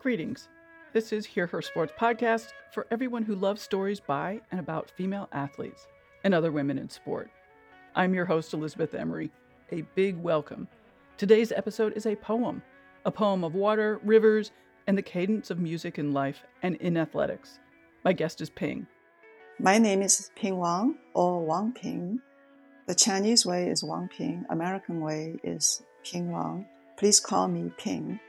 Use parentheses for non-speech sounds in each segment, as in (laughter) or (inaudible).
Greetings. This is Hear Her Sports podcast for everyone who loves stories by and about female athletes and other women in sport. I'm your host, Elizabeth Emery. A big welcome. Today's episode is a poem, a poem of water, rivers, and the cadence of music in life and in athletics. My guest is Ping. My name is Ping Wang or Wang Ping. The Chinese way is Wang Ping, American way is Ping Wang. Please call me Ping.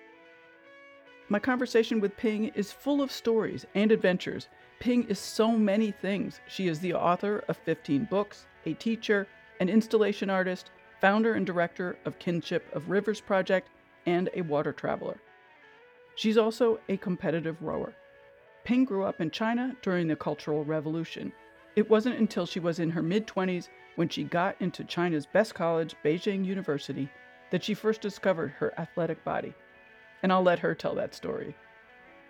My conversation with Ping is full of stories and adventures. Ping is so many things. She is the author of 15 books, a teacher, an installation artist, founder and director of Kinship of Rivers Project, and a water traveler. She's also a competitive rower. Ping grew up in China during the Cultural Revolution. It wasn't until she was in her mid 20s when she got into China's best college, Beijing University, that she first discovered her athletic body and I'll let her tell that story.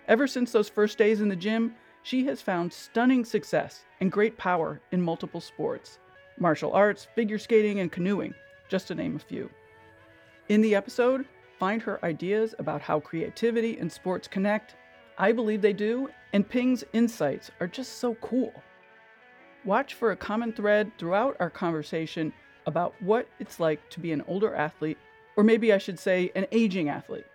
Ever since those first days in the gym, she has found stunning success and great power in multiple sports martial arts, figure skating, and canoeing, just to name a few. In the episode, find her ideas about how creativity and sports connect. I believe they do, and Ping's insights are just so cool. Watch for a common thread throughout our conversation about what it's like to be an older athlete, or maybe I should say, an aging athlete.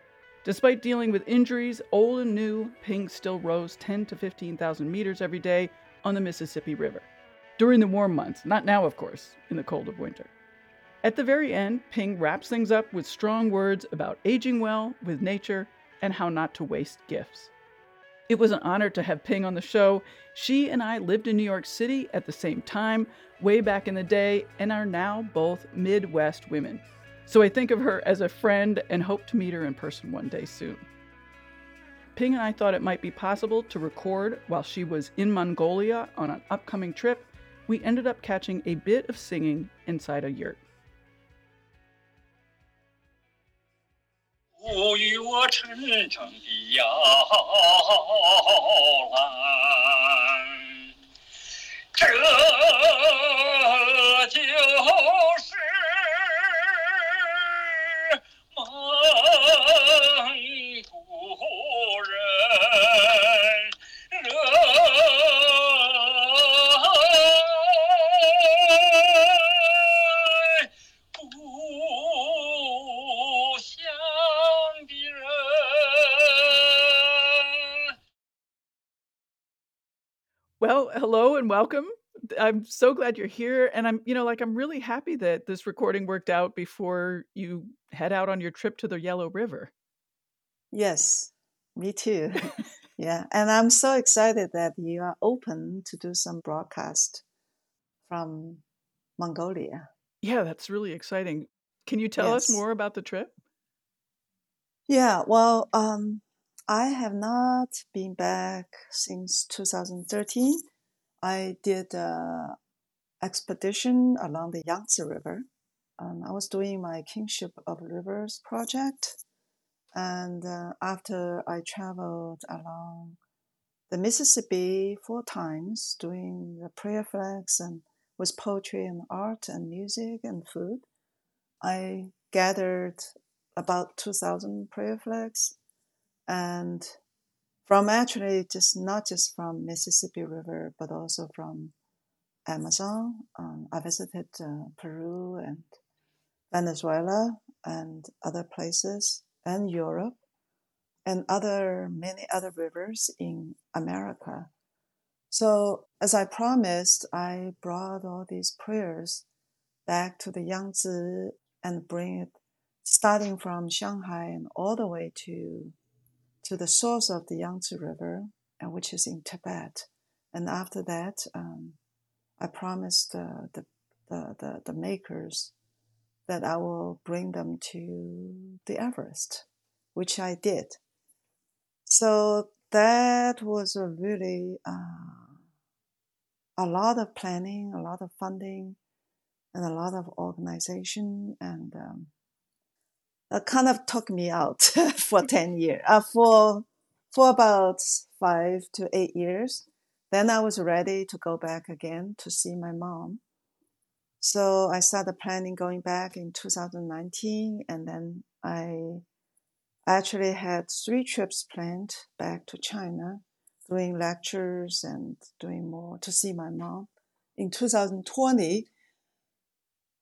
Despite dealing with injuries, old and new, Ping still rows 10 to 15,000 meters every day on the Mississippi River. During the warm months, not now, of course, in the cold of winter. At the very end, Ping wraps things up with strong words about aging well with nature and how not to waste gifts. It was an honor to have Ping on the show. She and I lived in New York City at the same time, way back in the day, and are now both Midwest women. So I think of her as a friend and hope to meet her in person one day soon. Ping and I thought it might be possible to record while she was in Mongolia on an upcoming trip. We ended up catching a bit of singing inside a yurt. 无与我沉沉的摇篮，这就是 Hello and welcome. I'm so glad you're here. And I'm, you know, like, I'm really happy that this recording worked out before you head out on your trip to the Yellow River. Yes, me too. (laughs) yeah. And I'm so excited that you are open to do some broadcast from Mongolia. Yeah, that's really exciting. Can you tell yes. us more about the trip? Yeah, well, um, I have not been back since 2013. I did an expedition along the Yangtze River. Um, I was doing my Kinship of Rivers project. And uh, after I traveled along the Mississippi four times, doing the prayer flags and with poetry and art and music and food, I gathered about 2,000 prayer flags and from actually just not just from Mississippi River, but also from Amazon. Um, I visited uh, Peru and Venezuela and other places and Europe and other many other rivers in America. So as I promised, I brought all these prayers back to the Yangtze and bring it starting from Shanghai and all the way to to the source of the Yangtze River, and which is in Tibet. And after that, um, I promised uh, the, the, the, the makers that I will bring them to the Everest, which I did. So that was a really uh, a lot of planning, a lot of funding, and a lot of organization, and um, that kind of took me out (laughs) for 10 years, uh, for, for about five to eight years. Then I was ready to go back again to see my mom. So I started planning going back in 2019, and then I actually had three trips planned back to China, doing lectures and doing more to see my mom. In 2020,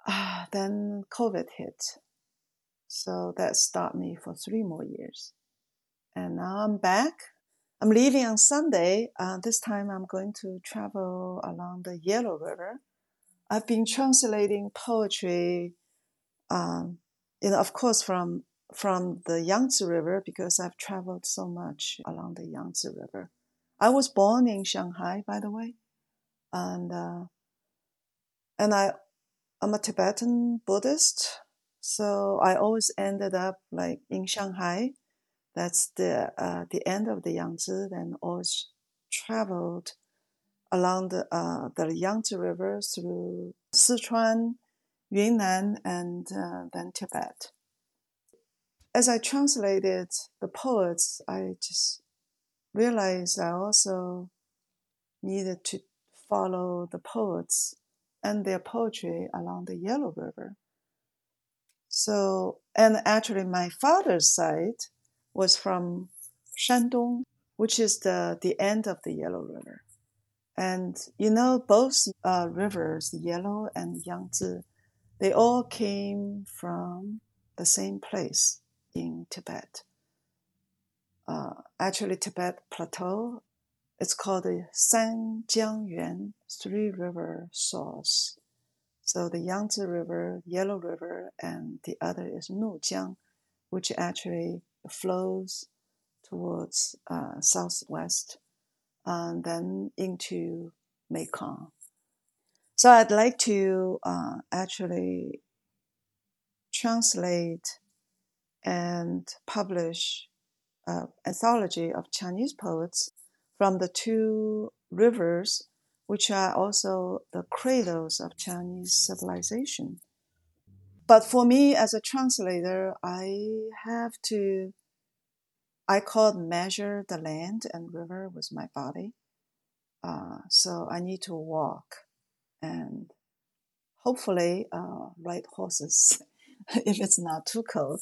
ah, (sighs) then COVID hit. So that stopped me for three more years. And now I'm back. I'm leaving on Sunday. Uh, this time I'm going to travel along the Yellow River. I've been translating poetry, um, you know, of course, from from the Yangtze River because I've traveled so much along the Yangtze River. I was born in Shanghai, by the way, and uh, and I I'm a Tibetan Buddhist, so I always ended up like in Shanghai. That's the uh, the end of the Yangtze, and always traveled along the uh, the Yangtze River through Sichuan, Yunnan, and uh, then Tibet. As I translated the poets, I just realized I also needed to follow the poets and their poetry along the Yellow River. So, and actually, my father's side was from Shandong, which is the, the end of the Yellow River. And you know, both uh, rivers, Yellow and Yangtze, they all came from the same place in Tibet. Uh, actually, Tibet Plateau, it's called the Sanjiangyuan Three River Source. So the Yangtze River, Yellow River, and the other is Nujiang, which actually flows towards uh, southwest and then into Mekong. So I'd like to uh, actually translate and publish an anthology of Chinese poets from the two rivers, which are also the cradles of Chinese civilization. But for me, as a translator, I have to I called measure the land and river with my body. Uh, so I need to walk and hopefully uh, ride horses (laughs) if it's not too cold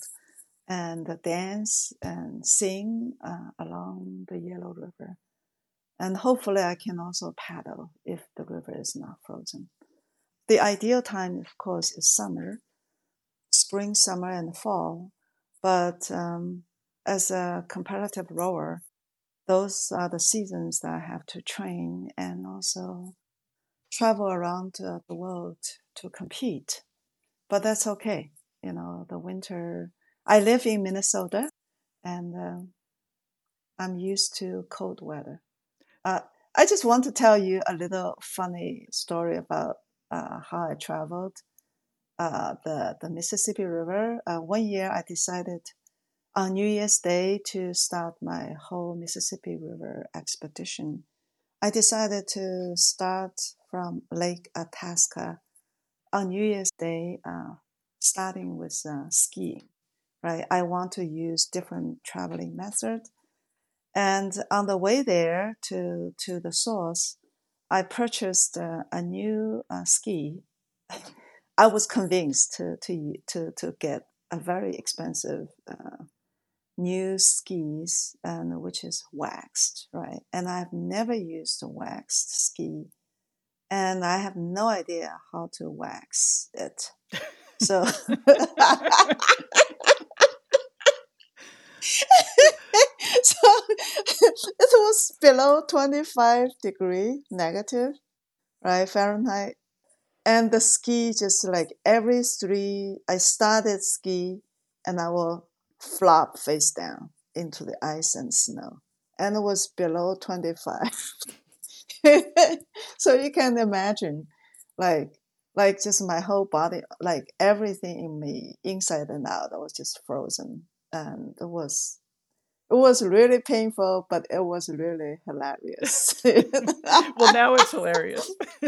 and dance and sing uh, along the Yellow River. And hopefully I can also paddle if the river is not frozen. The ideal time, of course, is summer, spring, summer, and fall. But um, as a competitive rower, those are the seasons that I have to train and also travel around uh, the world to compete. But that's okay. You know, the winter, I live in Minnesota and uh, I'm used to cold weather. Uh, I just want to tell you a little funny story about uh, how I traveled uh, the, the Mississippi River. Uh, one year I decided on New Year's Day to start my whole Mississippi River expedition, I decided to start from Lake Itasca on New Year's Day, uh, starting with uh, skiing. Right, I want to use different traveling methods, and on the way there to to the source, I purchased uh, a new uh, ski. (laughs) I was convinced to to to to get a very expensive uh, new skis and which is waxed, right? And I've never used a waxed ski and I have no idea how to wax it. So (laughs) (laughs) (laughs) so (laughs) it was below 25 degree negative, right? Fahrenheit. And the ski just like every three, I started ski and I will flop face down into the ice and snow. And it was below 25. (laughs) so you can imagine, like, like just my whole body, like everything in me, inside and out, i was just frozen. And it was it was really painful, but it was really hilarious. (laughs) well, now it's hilarious. (laughs)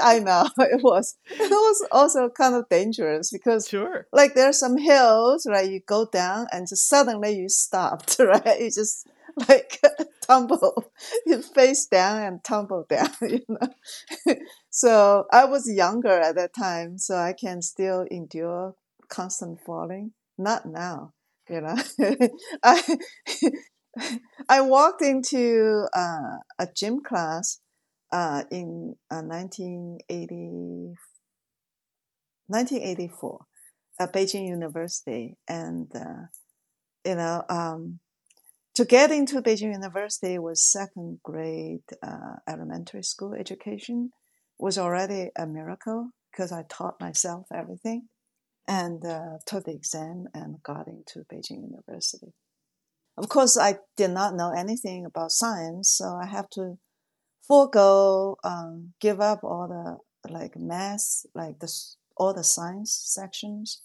I know it was. It was also kind of dangerous because, sure, like there are some hills, right? You go down and just suddenly you stopped, (laughs) right? You just like tumble, you face down and tumble down, you know. so I was younger at that time, so I can still endure constant falling. Not now You know, (laughs) I (laughs) I walked into uh, a gym class uh, in uh, 1980, 1984 at Beijing University, and uh, you know, um, to get into Beijing University was second grade uh, elementary school education was already a miracle because I taught myself everything and uh, took the exam and got into Beijing University. Of course, I did not know anything about science, so I have to forego, um, give up all the like math, like the all the science sections,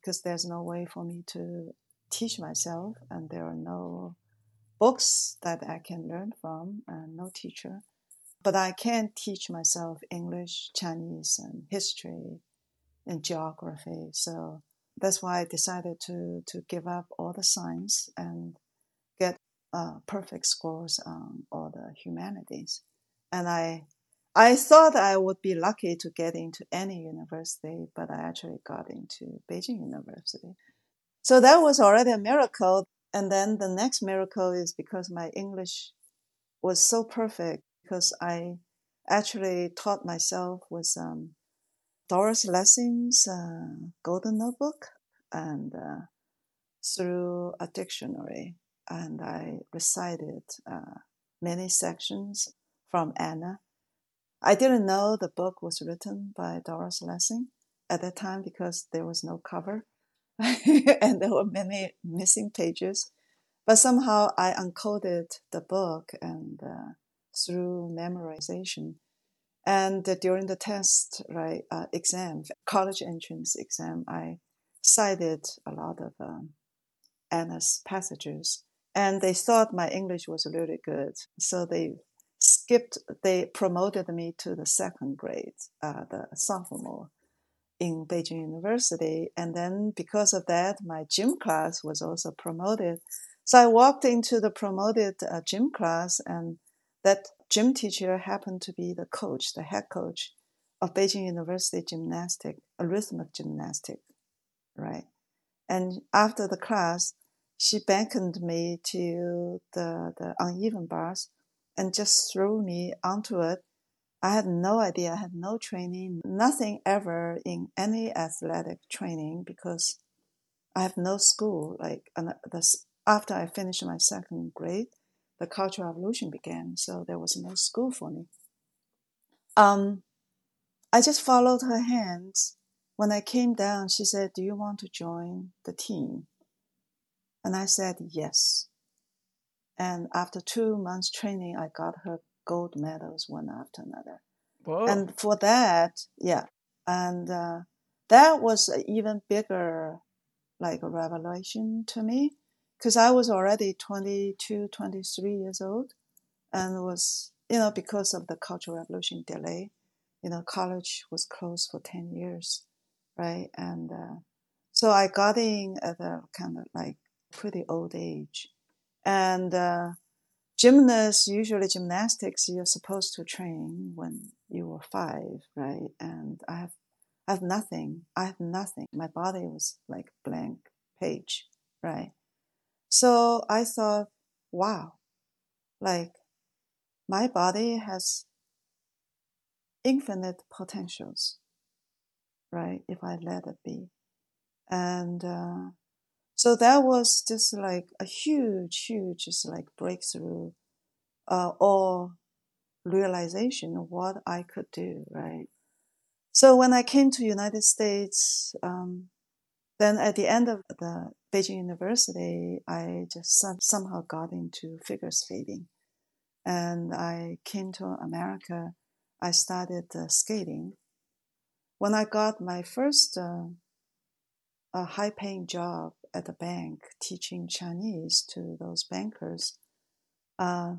because there's no way for me to teach myself, and there are no books that I can learn from, and no teacher. But I can teach myself English, Chinese, and history and geography. So that's why I decided to, to give up all the science and get uh, perfect scores on all the humanities. And I, I thought I would be lucky to get into any university, but I actually got into Beijing University. So that was already a miracle. And then the next miracle is because my English was so perfect because I actually taught myself with um, Doris Lessing's uh, Golden Notebook and uh, through a dictionary. And I recited uh, many sections from Anna. I didn't know the book was written by Doris Lessing at that time because there was no cover (laughs) and there were many missing pages. But somehow I uncoded the book and uh, through memorization and during the test, right, uh, exam, college entrance exam, I cited a lot of um, Anna's passages, and they thought my English was really good, so they skipped. They promoted me to the second grade, uh, the sophomore, in Beijing University, and then because of that, my gym class was also promoted. So I walked into the promoted uh, gym class, and that gym teacher happened to be the coach, the head coach of Beijing University Gymnastic, rhythmic gymnastic, right? And after the class, she beckoned me to the, the uneven bars and just threw me onto it. I had no idea, I had no training, nothing ever in any athletic training because I have no school. Like after I finished my second grade, the Cultural Revolution began, so there was no school for me. Um, I just followed her hands. When I came down, she said, Do you want to join the team? And I said, Yes. And after two months training, I got her gold medals one after another. Whoa. And for that, yeah. And uh, that was an even bigger, like, a revelation to me because I was already 22, 23 years old and was, you know, because of the Cultural Revolution delay, you know, college was closed for 10 years, right? And uh, so I got in at a kind of like pretty old age. And uh, gymnasts, usually gymnastics, you're supposed to train when you were five, right? And I have, I have nothing. I have nothing. My body was like blank page, right? So I thought, wow, like my body has infinite potentials, right? If I let it be. And uh, so that was just like a huge, huge, just like breakthrough uh, or realization of what I could do, right? So when I came to United States, um, then at the end of the Beijing University, I just somehow got into figure skating. And I came to America. I started uh, skating. When I got my first uh, a high paying job at a bank teaching Chinese to those bankers, uh,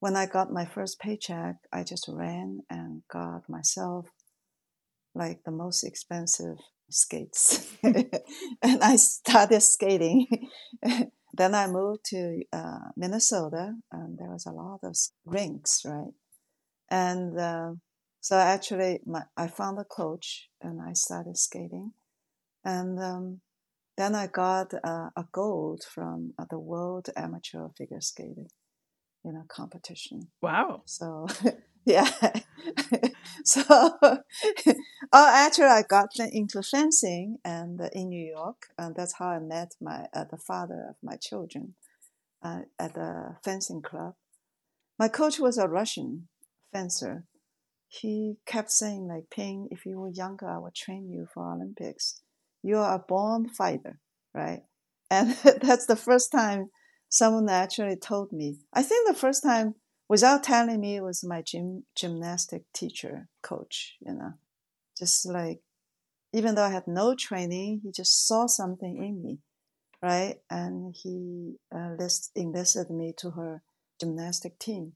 when I got my first paycheck, I just ran and got myself like the most expensive skates. (laughs) and I started skating. (laughs) then I moved to uh, Minnesota, and there was a lot of rinks, right? And uh, so actually, my, I found a coach, and I started skating. And um, Then I got uh, a gold from uh, the World Amateur Figure Skating, you know, competition. Wow. So (laughs) yeah, (laughs) so (laughs) oh, actually, I got into fencing and uh, in New York, and that's how I met my uh, the father of my children uh, at the fencing club. My coach was a Russian fencer. He kept saying like, "Ping, if you were younger, I would train you for Olympics. You are a born fighter, right?" And (laughs) that's the first time someone actually told me. I think the first time without telling me it was my gym gymnastic teacher coach you know. Just like even though i had no training he just saw something in me right? And he uh, list, enlisted me to her gymnastic team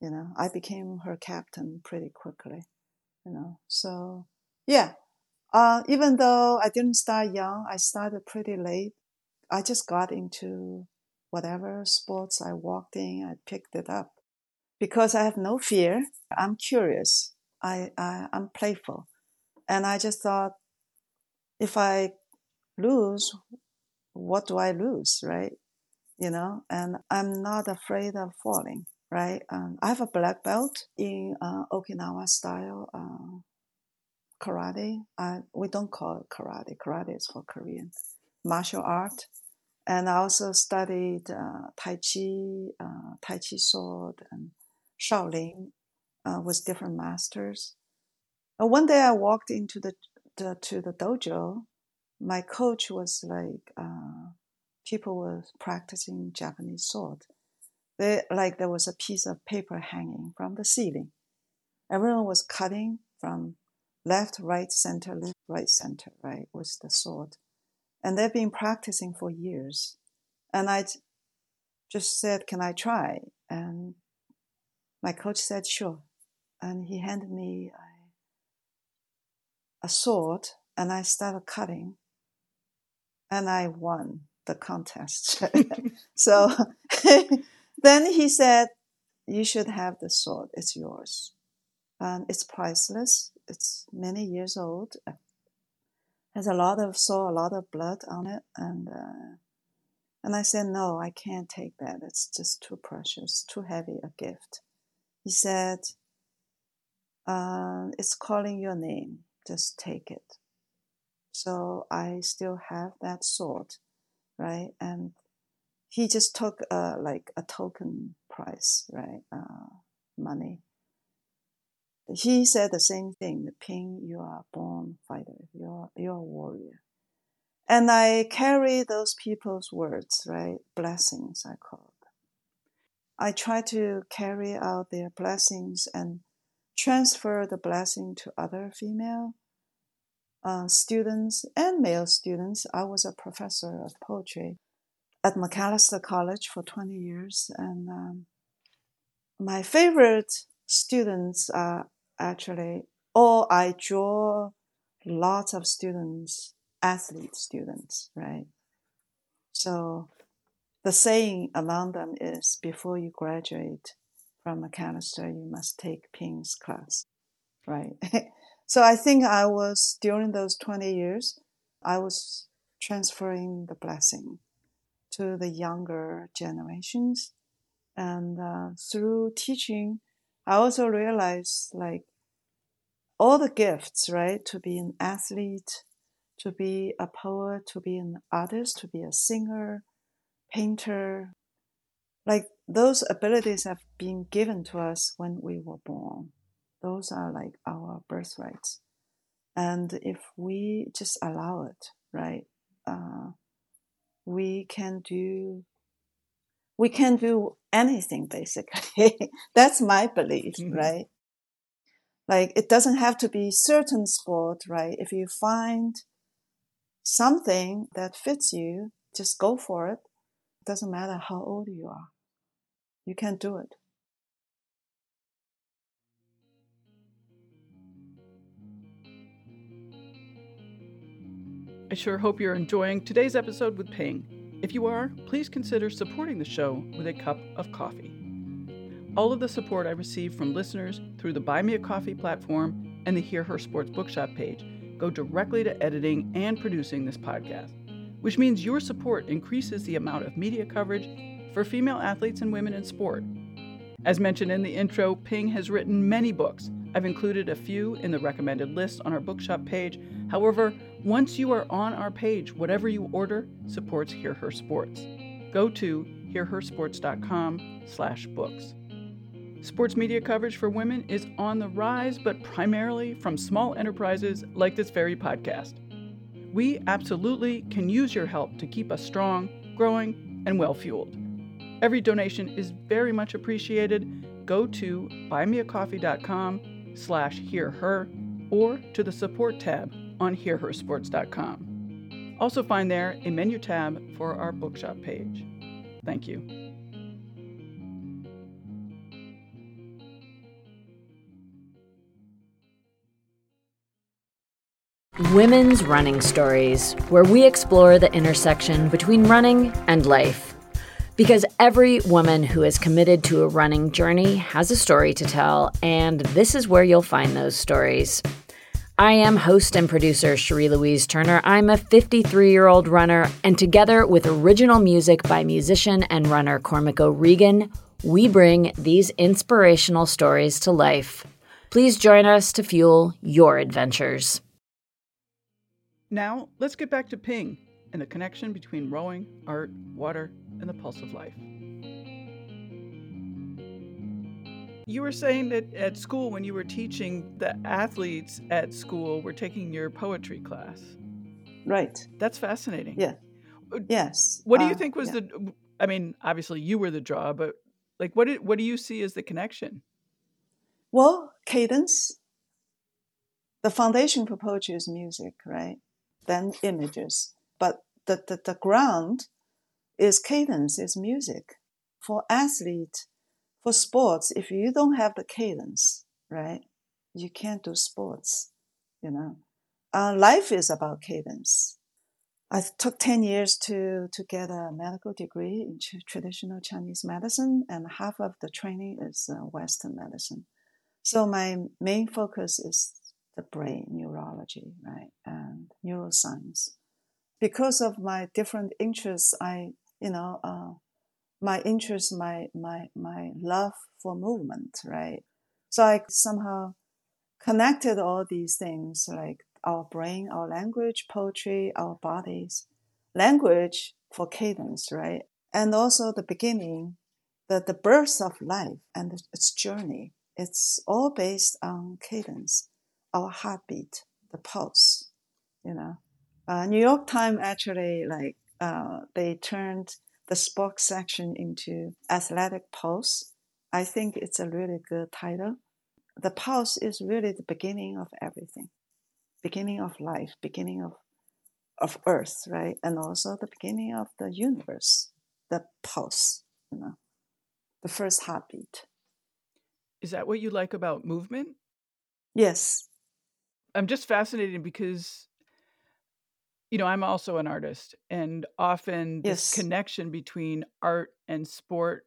you know. I became her captain pretty quickly you know. So yeah uh, even though i didn't start young i started pretty late. I just got into whatever sports i walked in i picked it up because I have no fear. I'm curious. I, I I'm playful, and I just thought, if I lose, what do I lose, right? You know, and I'm not afraid of falling, right? Um, I have a black belt in uh, Okinawa style uh, karate. I, we don't call it karate. Karate is for Korean martial art. And I also studied uh, Tai Chi, uh, Tai Chi sword, and Shaolin uh, with different masters. Uh, one day I walked into the, the, to the dojo. My coach was like, uh, people were practicing Japanese sword. They, like there was a piece of paper hanging from the ceiling. Everyone was cutting from left, right, center, left, right, center, right, with the sword. And they've been practicing for years. And I just said, Can I try? And my coach said, sure. And he handed me a, a sword and I started cutting and I won the contest. (laughs) so (laughs) then he said, you should have the sword. It's yours. And it's priceless. It's many years old. Has a lot of saw a lot of blood on it, and uh, and I said no, I can't take that. It's just too precious, too heavy a gift. He said, uh, It's calling your name, just take it. So I still have that sword, right? And he just took uh, like a token price, right? Uh, money. He said the same thing. The Ping, you are a born fighter. You're you're a warrior. And I carry those people's words, right? Blessings, I call I try to carry out their blessings and transfer the blessing to other female uh, students and male students. I was a professor of poetry at Macalester College for 20 years, and um, my favorite students are actually, or I draw lots of students, athlete students, right? So the saying among them is before you graduate from Macalester, you must take Ping's class, right? (laughs) so I think I was, during those 20 years, I was transferring the blessing to the younger generations. And uh, through teaching, I also realized like all the gifts, right? To be an athlete, to be a poet, to be an artist, to be a singer, painter. Like those abilities have been given to us when we were born. Those are like our birthrights. And if we just allow it, right, uh, we can do we can do anything basically. (laughs) That's my belief, mm-hmm. right? Like it doesn't have to be certain sport, right? If you find something that fits you, just go for it. Doesn't matter how old you are, you can do it. I sure hope you're enjoying today's episode with Ping. If you are, please consider supporting the show with a cup of coffee. All of the support I receive from listeners through the Buy Me a Coffee platform and the Hear Her Sports Bookshop page go directly to editing and producing this podcast. Which means your support increases the amount of media coverage for female athletes and women in sport. As mentioned in the intro, Ping has written many books. I've included a few in the recommended list on our bookshop page. However, once you are on our page, whatever you order supports Hear Her Sports. Go to hearhersports.com slash books. Sports media coverage for women is on the rise, but primarily from small enterprises like this very podcast. We absolutely can use your help to keep us strong, growing, and well fueled. Every donation is very much appreciated. Go to buymeacoffee.com slash hearher or to the support tab on hearhersports.com. Also find there a menu tab for our bookshop page. Thank you. Women's Running Stories, where we explore the intersection between running and life. Because every woman who is committed to a running journey has a story to tell, and this is where you'll find those stories. I am host and producer Cherie Louise Turner. I'm a 53 year old runner, and together with original music by musician and runner Cormac O'Regan, we bring these inspirational stories to life. Please join us to fuel your adventures. Now, let's get back to Ping and the connection between rowing, art, water, and the pulse of life. You were saying that at school, when you were teaching, the athletes at school were taking your poetry class. Right. That's fascinating. Yeah. Yes. What do you uh, think was yeah. the? I mean, obviously you were the draw, but like, what did, what do you see as the connection? Well, cadence. The foundation for poetry is music, right? Then images, but the, the, the ground is cadence, is music. For athlete, for sports, if you don't have the cadence, right, you can't do sports, you know. Uh, life is about cadence. I took 10 years to, to get a medical degree in traditional Chinese medicine, and half of the training is uh, Western medicine. So my main focus is the brain, neurology, right, and neuroscience because of my different interests, I, you know, uh, my interest, my, my, my love for movement, right? So I somehow connected all these things like our brain, our language, poetry, our bodies, language for cadence, right? And also the beginning, the, the birth of life and its journey. It's all based on cadence, our heartbeat, the pulse, you know. Uh, New York Times actually like uh, they turned the sports section into athletic pulse. I think it's a really good title. The pulse is really the beginning of everything, beginning of life, beginning of of Earth, right, and also the beginning of the universe. The pulse, you know, the first heartbeat. Is that what you like about movement? Yes. I'm just fascinated because you know, I'm also an artist, and often this connection between art and sport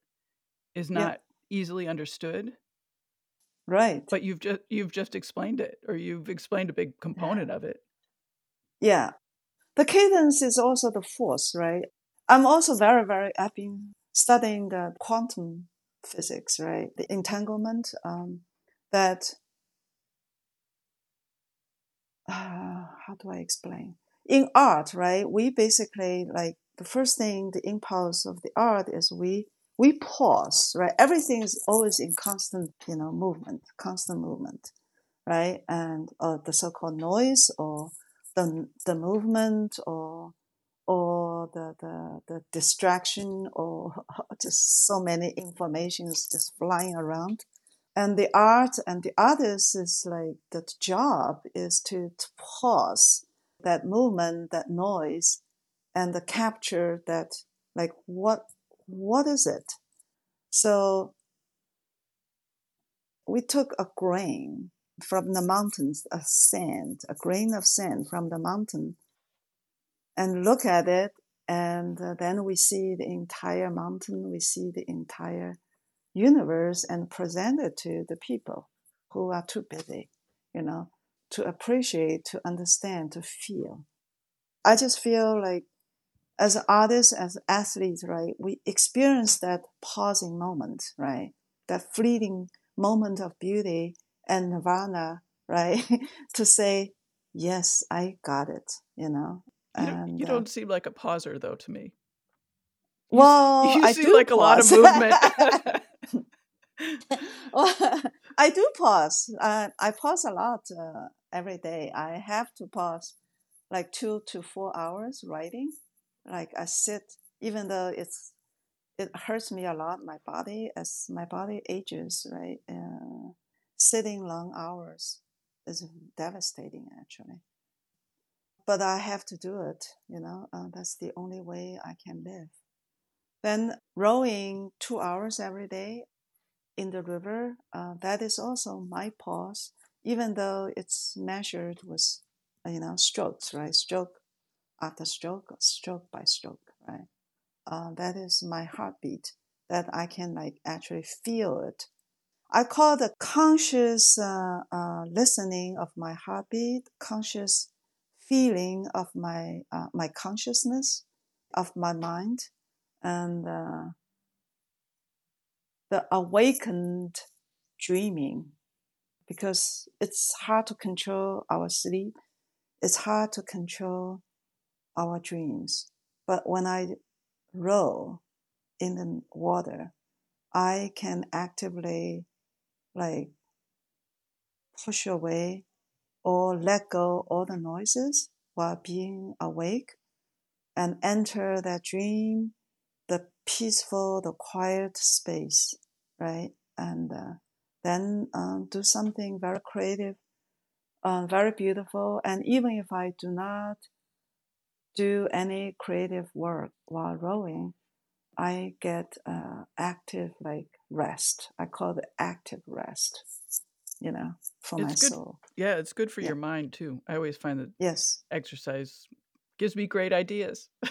is not yeah. easily understood. Right. But you've just you've just explained it, or you've explained a big component yeah. of it. Yeah, the cadence is also the force, right? I'm also very, very. I've been studying the quantum physics, right? The entanglement um, that. Uh, how do I explain? in art, right, we basically like the first thing, the impulse of the art is we we pause, right? Everything is always in constant, you know, movement, constant movement, right? And uh, the so-called noise or the the movement or or the, the, the distraction or (laughs) just so many informations just flying around. And the art and the artist is like the job is to, to pause that movement, that noise, and the capture that like what what is it? So we took a grain from the mountains, a sand, a grain of sand from the mountain, and look at it, and then we see the entire mountain, we see the entire universe, and present it to the people who are too busy, you know, to appreciate, to understand, to feel. I just feel like as artists, as athletes, right, we experience that pausing moment, right? That fleeting moment of beauty and nirvana, (laughs) right? to say, yes, I got it, you know. You don't, and, you uh, don't seem like a pauser though to me. Well, you, you I seem like pause. a lot of (laughs) movement. (laughs) (laughs) well, (laughs) I do pause. Uh, I pause a lot uh, every day. I have to pause like two to four hours writing. Like I sit, even though it's it hurts me a lot, my body as my body ages, right? Uh, sitting long hours is devastating, actually. But I have to do it. You know, uh, that's the only way I can live. Then rowing two hours every day in the river, uh, that is also my pause, even though it's measured with, you know, strokes, right? Stroke after stroke, stroke by stroke, right? Uh, that is my heartbeat that I can like actually feel it. I call the conscious uh, uh, listening of my heartbeat, conscious feeling of my uh, my consciousness of my mind, and uh, the awakened dreaming because it's hard to control our sleep. It's hard to control our dreams. But when I row in the water, I can actively like push away or let go all the noises while being awake and enter that dream the peaceful, the quiet space, right? And uh, then um, do something very creative, uh, very beautiful. And even if I do not do any creative work while rowing, I get uh, active like rest. I call it active rest, you know, for it's my good. soul. Yeah, it's good for yeah. your mind too. I always find that yes, exercise gives me great ideas. (laughs)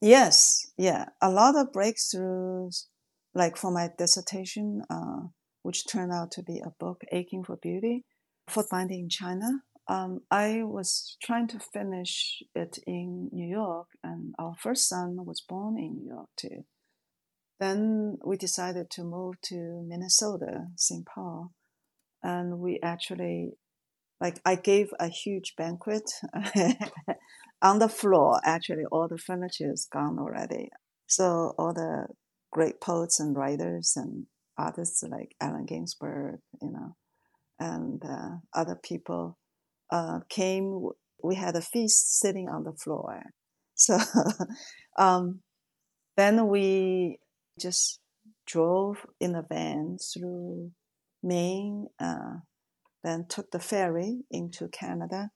Yes, yeah, a lot of breakthroughs, like for my dissertation, uh, which turned out to be a book, Aching for Beauty, Footbinding in China. Um, I was trying to finish it in New York, and our first son was born in New York too. Then we decided to move to Minnesota, St. Paul, and we actually, like, I gave a huge banquet (laughs) on the floor, actually, all the furniture is gone already. So all the great poets and writers and artists like Allen Ginsberg, you know, and uh, other people uh, came. We had a feast sitting on the floor. (laughs) So um, then we just drove in a van through Maine, uh, then took the ferry into Canada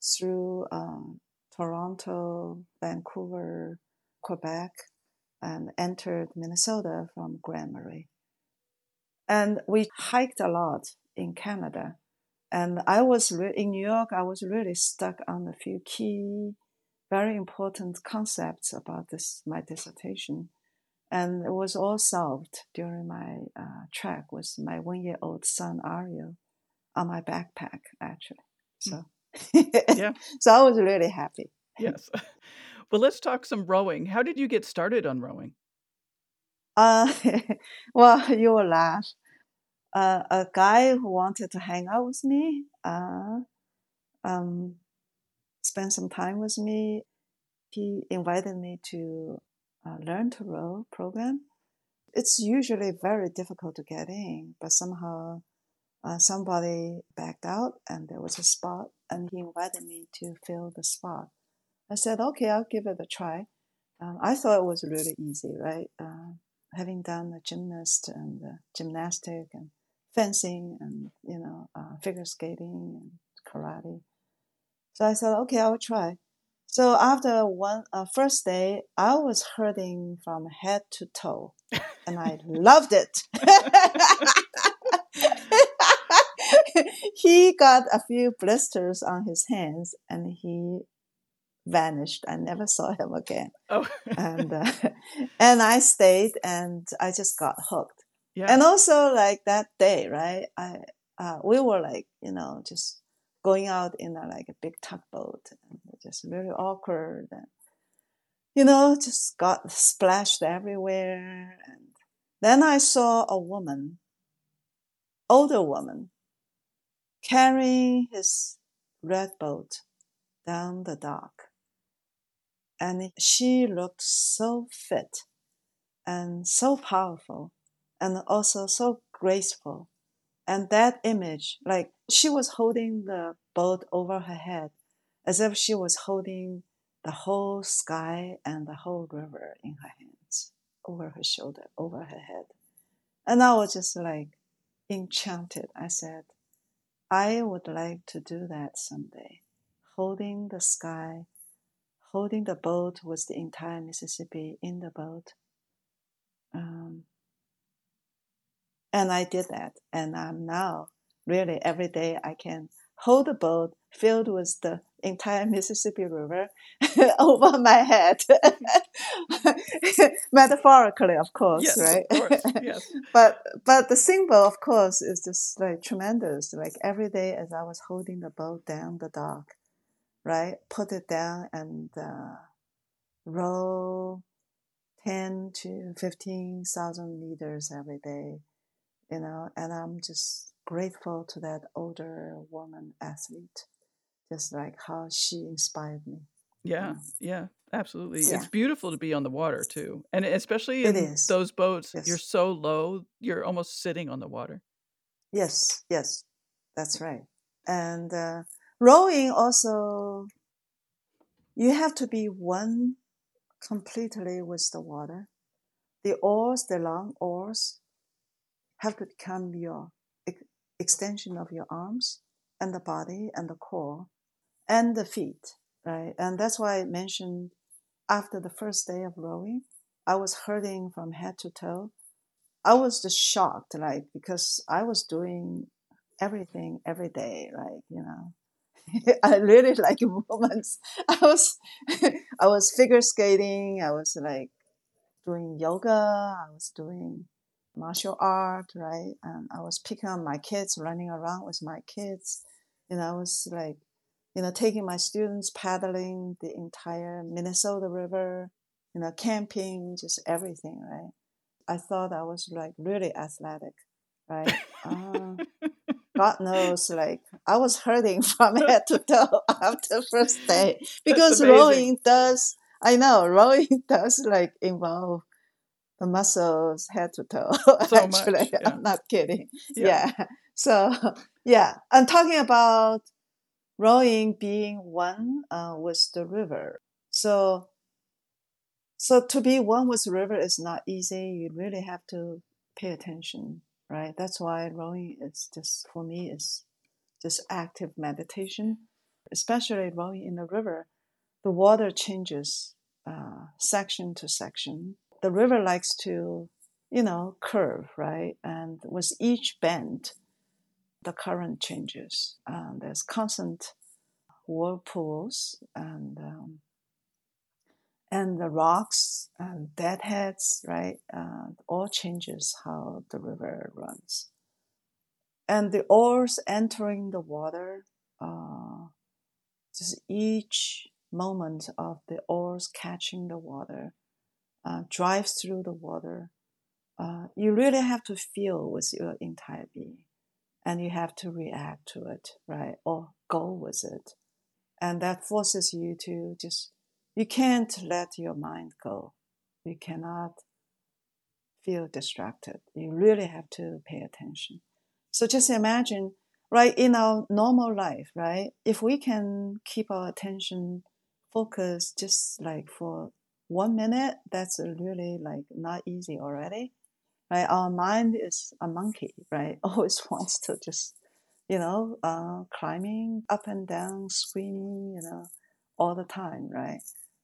through um, Toronto, Vancouver, Quebec, and entered Minnesota from Grand Marais. And we hiked a lot in Canada. And I was re- in New York, I was really stuck on a few key, very important concepts about this, my dissertation. And it was all solved during my uh, trek with my one year old son, Ariel, on my backpack, actually. So. Mm yeah. (laughs) so I was really happy. yes. (laughs) Well, let's talk some rowing. How did you get started on rowing? Uh, (laughs) well, you will laugh. Uh, a guy who wanted to hang out with me, uh, um, spend some time with me. He invited me to uh, learn to row program. It's usually very difficult to get in, but somehow uh, somebody backed out and there was a spot and he invited me to fill the spot. I said, okay, I'll give it a try. Um, I thought it was really easy, right? Uh, having done the gymnast and uh, gymnastic and fencing and, you know, uh, figure skating and karate. So I said, okay, I'll try. So after one uh, first day, I was hurting from head to toe, and I (laughs) loved it. (laughs) (laughs) he got a few blisters on his hands and he vanished. I never saw him again. Oh. and uh, (laughs) and I stayed and I just got hooked. Yeah. And also like that day, right? I uh, we were like, you know, just going out in a, like a big tugboat and just really awkward and you know, just got splashed everywhere. And then I saw a woman, older woman, carrying his red boat down the dock. And she looked so fit and so powerful and also so graceful. And that image, like she was holding the boat over her head as if she was holding the whole sky and the whole river in her hands, over her shoulder, over her head. And I was just like enchanted. I said, I would like to do that someday, holding the sky, holding the boat with the entire Mississippi in the boat. Um, and I did that. And I'm now really every day I can hold the boat filled with the entire Mississippi River (laughs) over my head. (laughs) Metaphorically, of course, yes, right? Of course, (laughs) yes. but but the symbol, of course, is just like tremendous. Like every day as I was holding the boat down the dock, right? Put it down and uh, row ten to fifteen thousand meters every day, you know, and I'm just grateful to that older woman athlete just like how she inspired me. Yeah, yeah, absolutely. Yeah. It's beautiful to be on the water too, and especially in those boats. You're so low, you're almost sitting on the water. Yes, yes, that's right. And uh, rowing also, you have to be one completely with the water. The oars, the long oars, have to become your extension of your arms and the body and the core and the feet, right? And that's why I mentioned after the first day of rowing, I was hurting from head to toe. I was just shocked, like, because I was doing everything every day, like, you know. (laughs) I really like (laughs) moments. I was, (laughs) I was figure skating. I was like doing yoga. I was doing martial art, right? And I was picking up my kids, running around with my kids. and I was like, you know, taking my students paddling the entire Minnesota River, you know, camping, just everything, right? I thought I was like really athletic, right? Uh, God knows, like I was hurting (laughs) from (laughs) head to toe after first day because rowing does. I know (laughs) rowing does like involve the muscles head to toe. So much, yeah. I'm not kidding. Yeah. Yeah. So yeah, I'm talking about rowing being one uh, with the river. So so to be one with the river is not easy. You really have to pay attention, right? That's why rowing is just for me is just active meditation, especially rowing in the river. The water changes uh, section to section. The river likes to, you know, curve, right? And with each bend, the current changes. Um, there's constant whirlpools and um, and the rocks and deadheads, right? Uh, all changes how the river runs. And the oars entering the water, uh, just each moment of the oars catching the water uh, drives through the water. Uh, you really have to feel with your entire being and you have to react to it, right? Or go with it. And that forces you to just, you can't let your mind go. You cannot feel distracted. You really have to pay attention. So just imagine, right, in our normal life, right, if we can keep our attention focused just like for one minute, that's really like not easy already right? Our mind is a monkey, right? (laughs) Always wants to just, you know, uh, climbing up and down, screaming, you know, all the time, right?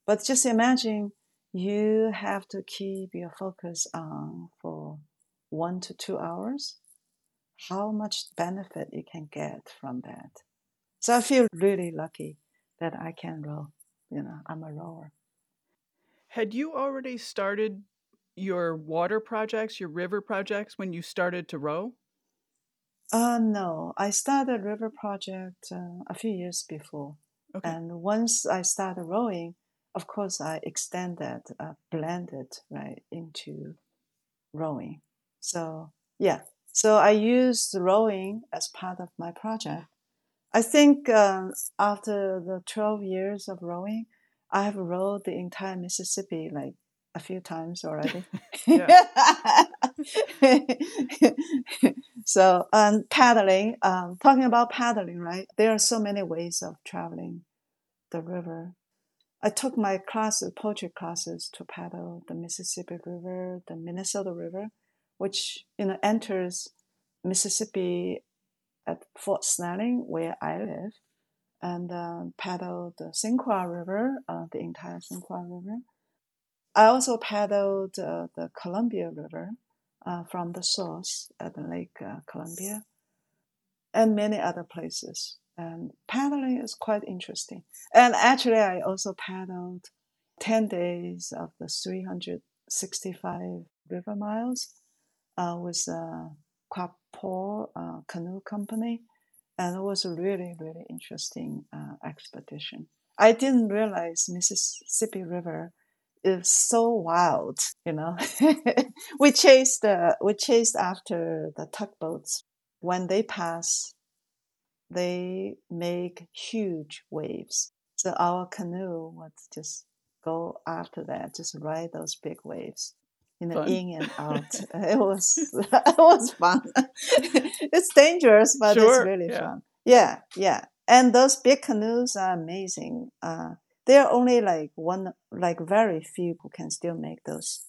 But just imagine you have to keep your focus on for one to two hours. How much benefit you can get from that? So I feel really lucky that I can row. You know, I'm a rower. Had you already started your water projects, your river projects when you started to row? Uh, no, I started River Project uh, a few years before. Okay. And once I started rowing, of course, I extend that, uh, blend it right into rowing. So yeah, so I used rowing as part of my project. I think uh, after the 12 years of rowing, I have rowed the entire Mississippi like a few times already. (laughs) (laughs) so, um, paddling, um, talking about paddling, right? There are so many ways of traveling the river. I took my classes, poetry classes, to paddle the Mississippi River, the Minnesota River, which you know enters Mississippi at Fort Snelling, where I live, and uh, paddle the Sinqua River, uh, the entire Sinqua River. I also paddled uh, the Columbia River uh, from the source at the Lake uh, Columbia, and many other places. And paddling is quite interesting. And actually, I also paddled 10 days of the 365 river miles uh, with uh, Quapaw uh, Canoe Company. And it was a really, really interesting expedition. I didn't realize Mississippi River is so wild, you know. (laughs) we chased uh, we chased after the tugboats. When they pass, they make huge waves. So our canoe would just go after that, just ride those big waves you know, fun. in and out. (laughs) (laughs) it was it was fun. it's dangerous, but sure, it's really yeah. fun. Yeah, yeah. And those big canoes are amazing. Uh, there are only like one, like very few who can still make those,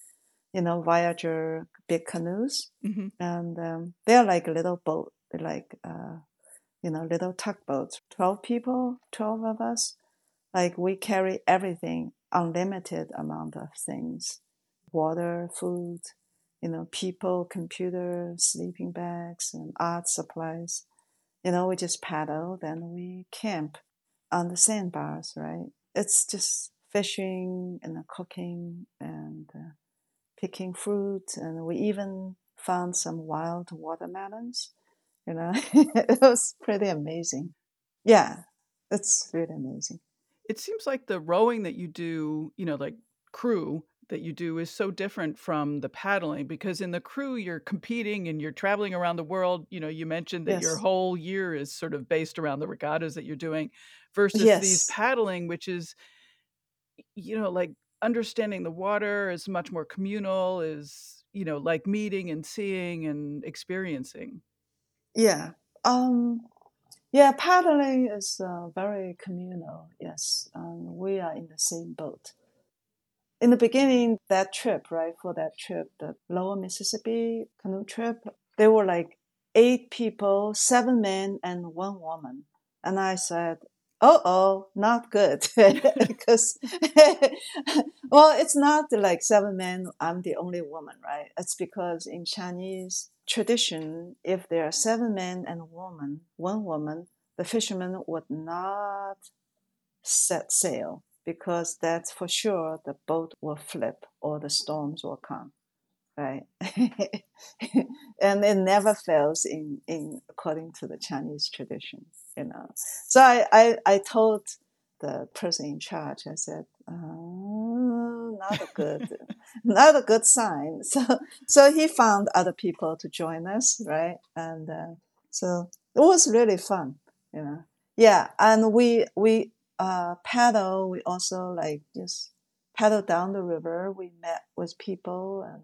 you know, Voyageur big canoes, mm-hmm. and um, they're like little boat, like uh, you know, little tugboats. Twelve people, twelve of us. Like we carry everything, unlimited amount of things water, food, you know, people, computer, sleeping bags, and art supplies. You know, we just paddle, then we camp on the sandbars, right? It's just fishing and cooking and uh, picking fruit, and we even found some wild watermelons. You know, (laughs) it was pretty amazing. Yeah, it's really amazing. It seems like the rowing that you do, you know, like crew that you do is so different from the paddling because in the crew you're competing and you're traveling around the world you know you mentioned that yes. your whole year is sort of based around the regattas that you're doing versus yes. these paddling which is you know like understanding the water is much more communal is you know like meeting and seeing and experiencing yeah um yeah paddling is uh, very communal yes um, we are in the same boat in the beginning, that trip, right, for that trip, the lower Mississippi canoe trip, there were like eight people, seven men and one woman. And I said, oh, oh, not good. (laughs) because, (laughs) well, it's not like seven men, I'm the only woman, right? It's because in Chinese tradition, if there are seven men and a woman, one woman, the fisherman would not set sail because that's for sure the boat will flip or the storms will come right? (laughs) And it never fails in, in according to the chinese tradition you know? So i i, I told the person in charge i said oh, not a good (laughs) not a good sign. (laughs) So so he found other people to join us right? And uh, so it was really fun you know? Yeah and we we uh, paddle, we also like just paddle down the river. We met with people and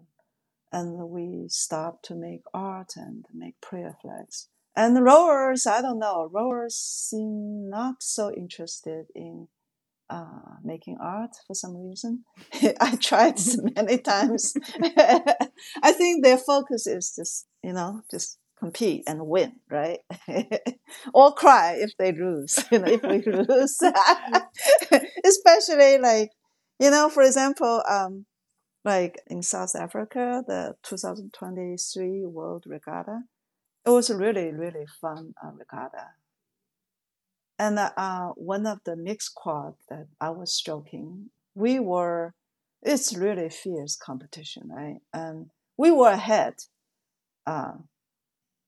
and we stopped to make art and make prayer flags. And the rowers, I don't know, rowers seem not so interested in uh, making art for some reason. (laughs) I tried (laughs) many times. (laughs) I think their focus is just, you know, just compete and win, right? or cry if they lose, you know, if we lose. Especially like, you know, for example, um, like in South Africa, the 2023 World Regatta, it was a really, really fun uh, regatta. And uh, one of the mixed quad that I was stroking, we were, it's really fierce competition, right? And we were ahead. Uh,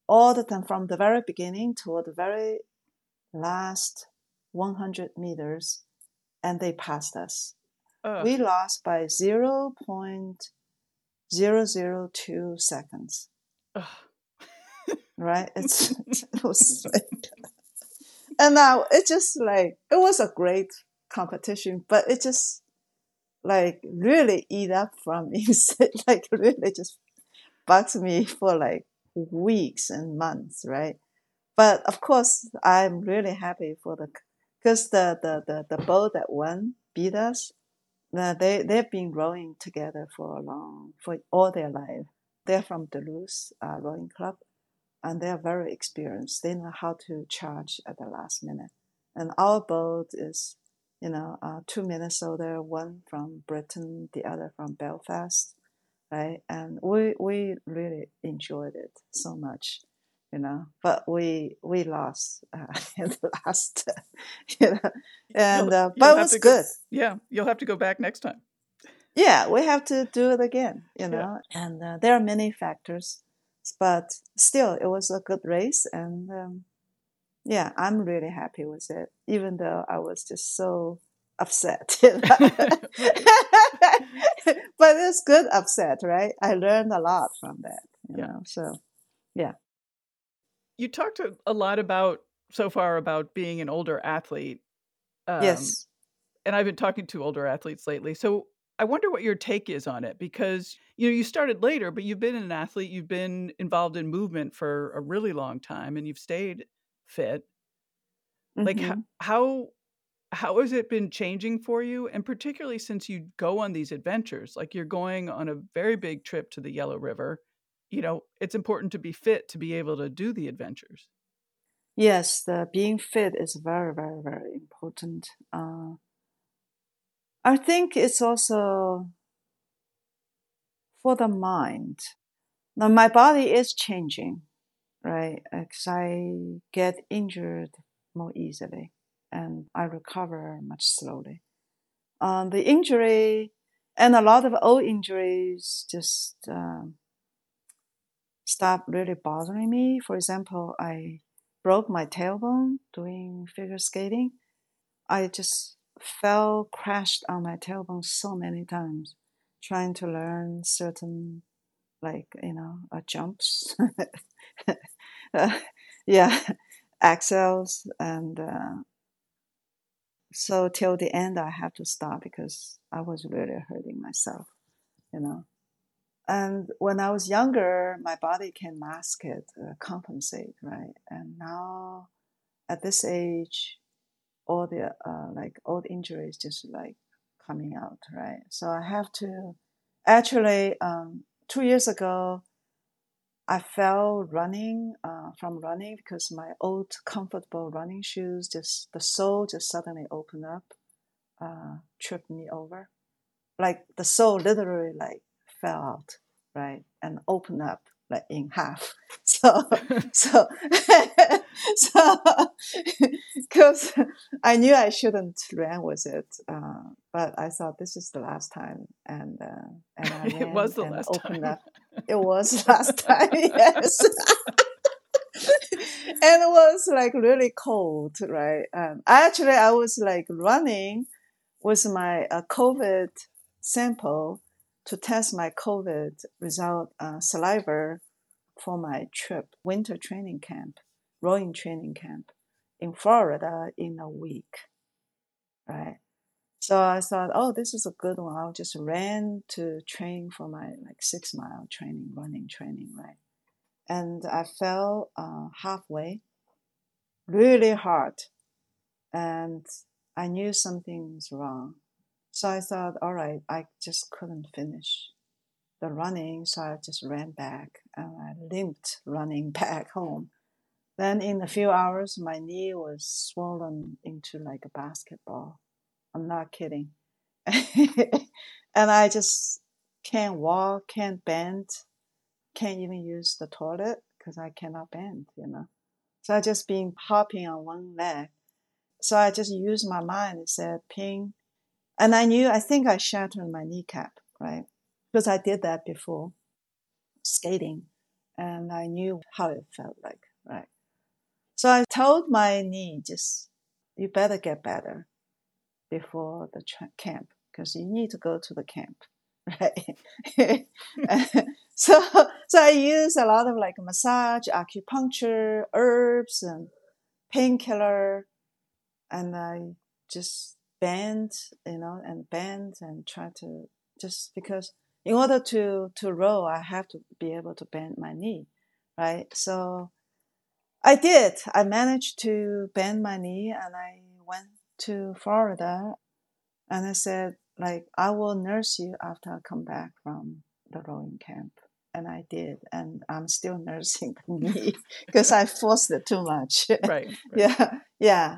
all the time from the very beginning to the very last 100 meters, and they passed us. Ugh. We lost by zero point zero zero two seconds. Ugh. Right? (laughs) It's it was like, and now it just like it was a great competition, but it just like really eat up from me. (laughs) like really just bugs me for like weeks and months, right? But of course, I'm really happy for the because the, the, the, the boat that won beat us. They they've been rowing together for a long for all their life. They're from Duluth uh, Rowing Club, and they're very experienced. They know how to charge at the last minute. And our boat is, you know, uh, two Minnesota, one from Britain, the other from Belfast, right? And we we really enjoyed it so much, you know. But we we lost uh, in (laughs) the last, (laughs) you know, and uh, but it was go- good. Yeah, you'll have to go back next time. Yeah, we have to do it again, you Yeah. know. And uh, there are many factors, but still, it was a good race, and um, yeah, I'm really happy with it, even though I was just so upset. (laughs) you know. but it's good upset, right? I learned a lot from that, you Yeah. know. So You talked a- lot about so far about being an older athlete. Um, yes, and I've been talking to older athletes lately. So I wonder what your take is on it because you know you started later, but you've been an athlete, you've been involved in movement for a really long time, and you've stayed fit. Like Mhm. ho- how how has it been changing for you, and particularly since you go on these adventures, like you're going on a very big trip to the Yellow River. You know, it's important to be fit to be able to do the adventures. yes, the being fit is very, very, very important. Uh, I think it's also for the mind. Now, my body is changing, right? Because I get injured more easily and I recover much slowly. Um, the injury and a lot of old injuries just um, stop really bothering me. For example, I broke my tailbone doing figure skating. I just fell, crashed on my tailbone so many times, trying to learn certain, like, you know, uh, jumps. uh, (laughs) yeah, axels. And uh, so till the end, I had to stop because I was really hurting myself, you know. And when I was younger, my body can mask it, uh, compensate, right? And now, at this age, all the uh, like old injuries just like coming out, right? So I have to actually um, two years ago, I fell running uh, from running because my old comfortable running shoes just the sole just suddenly opened up, uh, tripped me over, like the sole literally like fell out, right, and opened up like in half. (laughs) So (laughs) so (laughs) so because I knew I shouldn't run with it, uh, but I thought this is the last time, and uh, and I ran it was the and last opened time. up. It was last time, yes. and it was like really cold, right? Um, actually, I was like running with my uh, COVID sample to test my COVID result uh, saliva for my trip, winter training camp, rowing training camp in Florida in a week, right? So I thought, oh, this is a good one. I'll just ran to train for my like six mile training, running training, right? And I fell uh, halfway, really hard, and I knew something was wrong. So I thought, all right, I just couldn't finish the running, so I just ran back and I limped running (laughs) back home. Then in a few hours, my knee was swollen into like a basketball. I'm not kidding. (laughs) and I just can't walk, can't bend, can't even use the toilet because I cannot bend, you know. So I just been hopping on one leg. So I just used my mind and said, ping. And I knew, I think I shattered my kneecap, right? Because I did that before skating and I knew how it felt like, right? So I told my knee, just, you better get better before the tra- camp because you need to go to the camp, (laughs) right? (laughs) so, so I use a lot of like massage, acupuncture, herbs, and painkiller, and I just bend, you know, and bend and try to just because in order to to row, I have to be able to bend my knee, right? So I did. I managed to bend my knee, and I went to Florida, and I said, like, I will nurse you after I come back from the rowing camp. And I did, and I'm still nursing the (laughs) knee because I forced it too much. Right, (laughs) right. Yeah, yeah.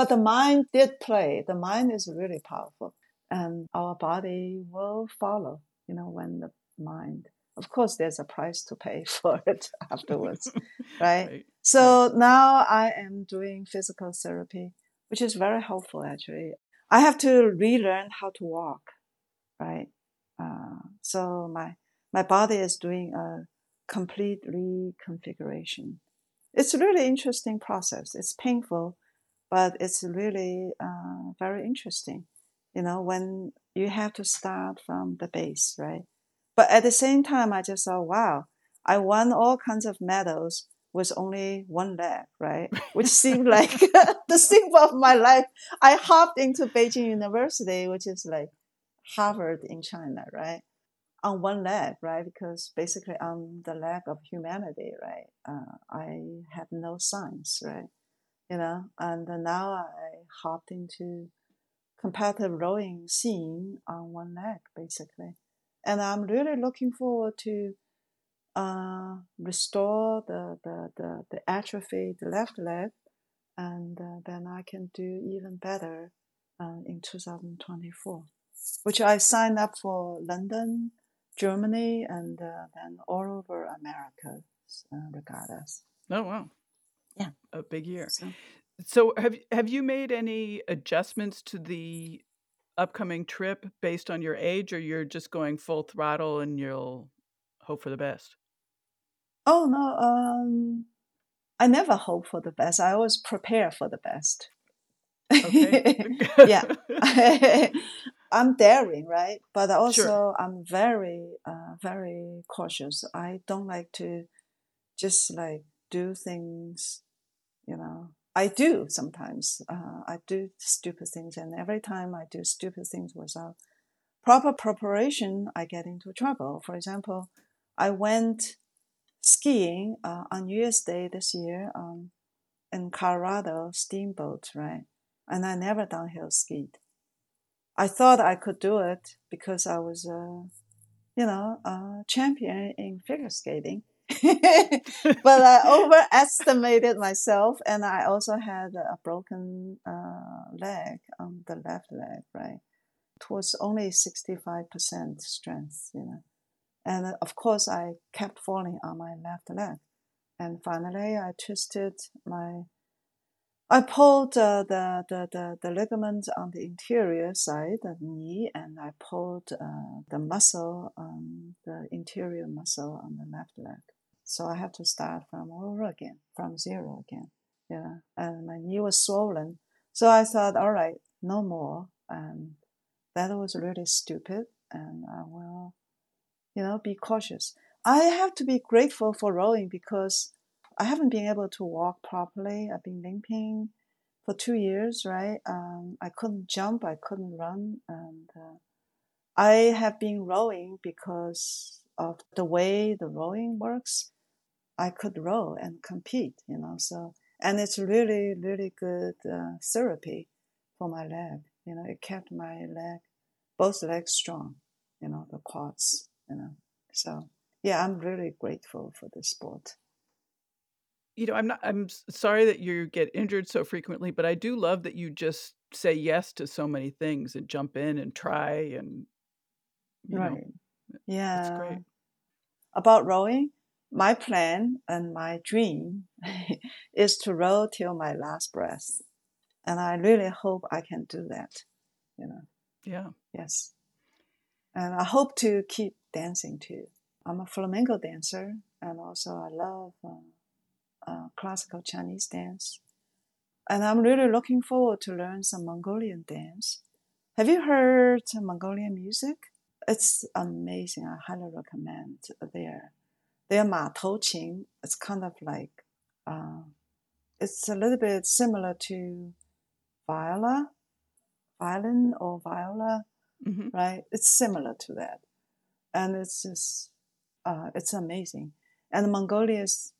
But the mind did play. The mind is really powerful, and our body will follow. You know, when the mind. Of course, there's a price to pay (laughs) for it afterwards, (laughs) right? right? So now I am doing physical therapy, which is very helpful actually. I have to relearn how to walk, right? Uh, so my my body is doing a complete reconfiguration. It's a really interesting process. It's painful, but it's really uh, very interesting. You know, when you have to start from the base, right? But at the same time, I just thought, wow, I won all kinds of medals with only one leg, right? (laughs) Which seemed like (laughs) the symbol of my life. I hopped into Beijing University, which is like Harvard in China, right? On one leg, right? Because basically on the leg of humanity, right? Uh, I had no science, right? You know, and now I hopped into competitive rowing scene on one leg, basically. And I'm really looking forward to uh, restore the, the, the, the atrophy, the left leg, and uh, then I can do even better uh, in 2024, which I signed up for London, Germany, and uh, then all over America, uh, regardless. Oh wow! Yeah, a big year. So, so have have you made any adjustments to the upcoming trip based on your age, or you're just going full throttle and you'll hope for the best? Oh no, um, I never hope for the best. I always prepare for the best. Okay. (laughs) (laughs) yeah, (laughs) I'm daring, right? But also Sure. I'm very, uh, very cautious. I don't like to just like do things, you know. I do sometimes. Uh, I do stupid things, and every time I do stupid things without proper preparation, I get into trouble. For example, I went skiing uh, on New Year's Day this year um, in Colorado, steamboat, right? And I never downhill skied. I thought I could do it because I was, uh, you know, a champion in figure skating. (laughs) but I overestimated myself, and I also had a broken uh, leg on the left leg, right? It was only 65% strength, you know. And uh, of course, I kept falling on my left leg. And finally, I twisted my, I pulled uh, the, the, the, the ligament on the interior side, of the knee, and I pulled uh, the muscle, um, the interior muscle on the left leg. So I have to start from over again, from zero again. Yeah. And my knee was swollen. So I thought, all right, no more. And that was really stupid. And I will you know, be cautious. I have to be grateful for rowing because I haven't been able to walk properly. I've been limping for two years, right? Um, I couldn't jump, I couldn't run, and uh, I have been rowing because of the way the rowing works. I could row and compete, you know. So, and it's really, really good uh, therapy for my leg. You know, it kept my leg, both legs strong. You know, the quads you know. So yeah, I'm really grateful for the sport. You know, I'm not. I'm sorry that you get injured so frequently, but I do love that you just say yes to so many things and jump in and try and you know Right. Yeah. that's great. About rowing, my plan and my dream (laughs) is to row till my last breath. And I really hope I can do that. You know, Yeah. yes. And I hope to keep dancing too. I'm a flamenco dancer and also I love uh, uh, classical Chinese dance. And I'm really looking forward to learn some Mongolian dance. Have you heard Mongolian music? It's amazing. I highly recommend their their ma tou qin. It's kind of like uh, it's a little bit similar to viola, violin or viola, hmm right? It's similar to that, and it's just uh, it's amazing. And the Mongolians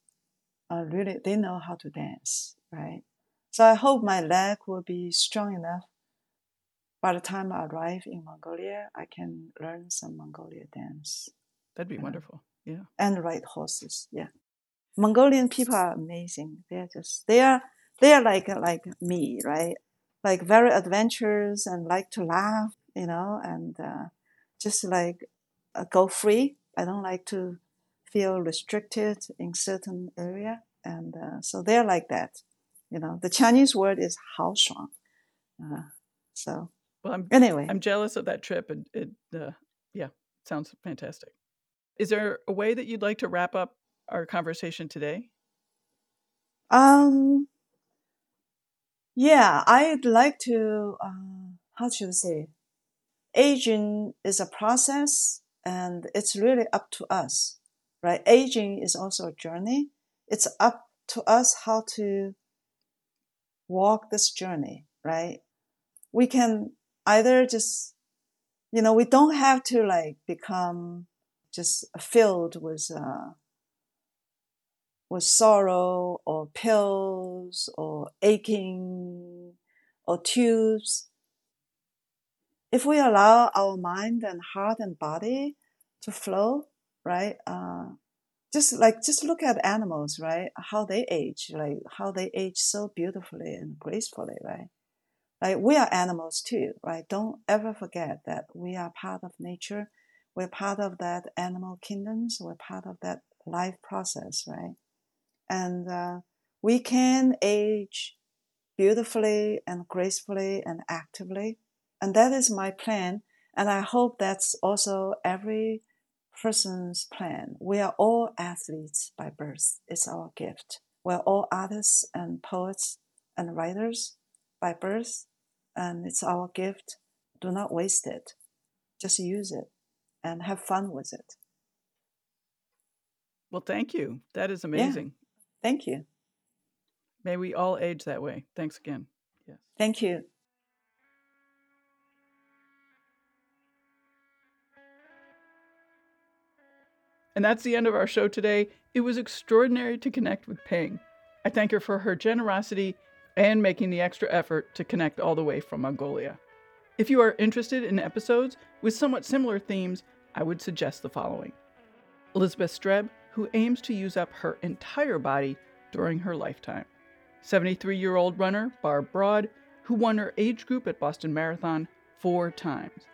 uh, really they know how to dance, right? So I hope my leg will be strong enough. By the time I arrive in Mongolia, I can learn some Mongolia dance That'd be Yeah. wonderful. Yeah. and ride horses. Yeah, Mongolian people are amazing. They're just they are they are like like me, right? Like very adventurous and like to laugh, you know, and uh, just like uh, go free. I don't like to feel restricted in certain area, and uh, so they're like that. You know, the Chinese word is 豪爽. Uh, so Well, I'm anyway, I'm jealous of that trip, and it uh, yeah sounds fantastic. Is there a way that you'd like to wrap up our conversation today? Um, yeah, I'd like to, uh, how should I say? Aging is a process and it's really up to us, right? Aging is also a journey. It's up to us how to walk this journey, right? We can either just, you know, we don't have to like become just filled with, uh, with sorrow or pills or aching or tubes. If we allow our mind and heart and body to flow, right? Uh, just like just look at animals, right? How they age, like how they age so beautifully and gracefully, right? Like we are animals too, right? Don't ever forget that we are part of nature. We're part of that animal kingdoms. We're part of that life process, right? and uh, we can age beautifully and gracefully and actively. And that is my plan. And I hope that's also every person's plan. We are all athletes by birth. It's our gift. We're all artists and poets and writers by birth. And it's our gift. Do not waste it. Just use it and have fun with it. Well, thank you. That is amazing. Thank you. May we all age that way. Thanks again. Yes. Thank you. And that's the end of our show today. It was extraordinary to connect with Ping. I thank her for her generosity and making the extra effort to connect all the way from Mongolia. If you are interested in episodes with somewhat similar themes, I would suggest the following Elizabeth Streb, who aims to use up her entire body during her lifetime. 73 year old runner Barb Broad, who won her age group at Boston Marathon four times.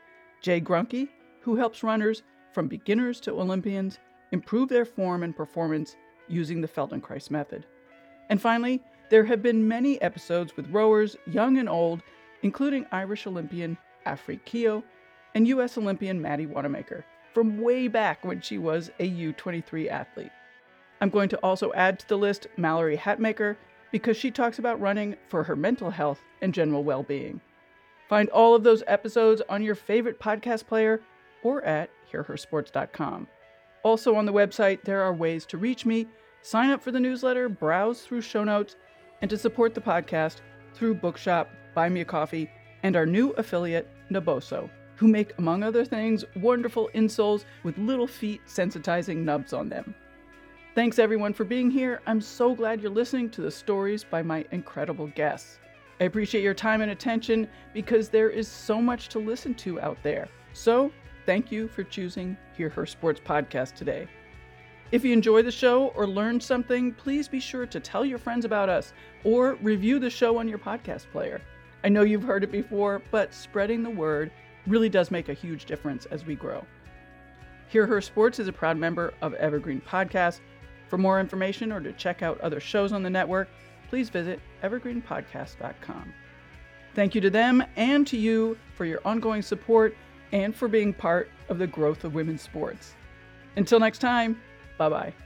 Jae Gruenke, who helps runners from beginners to Olympians improve their form and performance using the Feldenkrais method. And finally, there have been many episodes with rowers, young and old, including Irish Olympian Aifric Keogh and U.S. Olympian Maddie Wanamaker, from way back when she was a U23 athlete. I'm going to also add to the list Mallory Hatmaker because she talks about running for her mental health and general well being. Find all of those episodes on your favorite podcast player or at hearhersports.com. Also on the website, there are ways to reach me, sign up for the newsletter, browse through show notes, and to support the podcast through Bookshop, Buy Me a Coffee, and our new affiliate, Naboso, who make, among other things, wonderful insoles with little feet sensitizing nubs on them. Thanks everyone for being here. I'm so glad you're listening to the stories by my incredible guests. I appreciate your time and attention because there is so much to listen to out there. So, thank you for choosing Hear Her Sports Podcast today. If you enjoy the show or learned something, please be sure to tell your friends about us or review the show on your podcast player. I know you've heard it before, but spreading the word really does make a huge difference as we grow. Hear Her Sports is a proud member of Evergreen Podcast. For more information or to check out other shows on the network, please visit evergreenpodcast.com. Thank you to them and to you for your ongoing support and for being part of the growth of women's sports. Until next time, bye bye.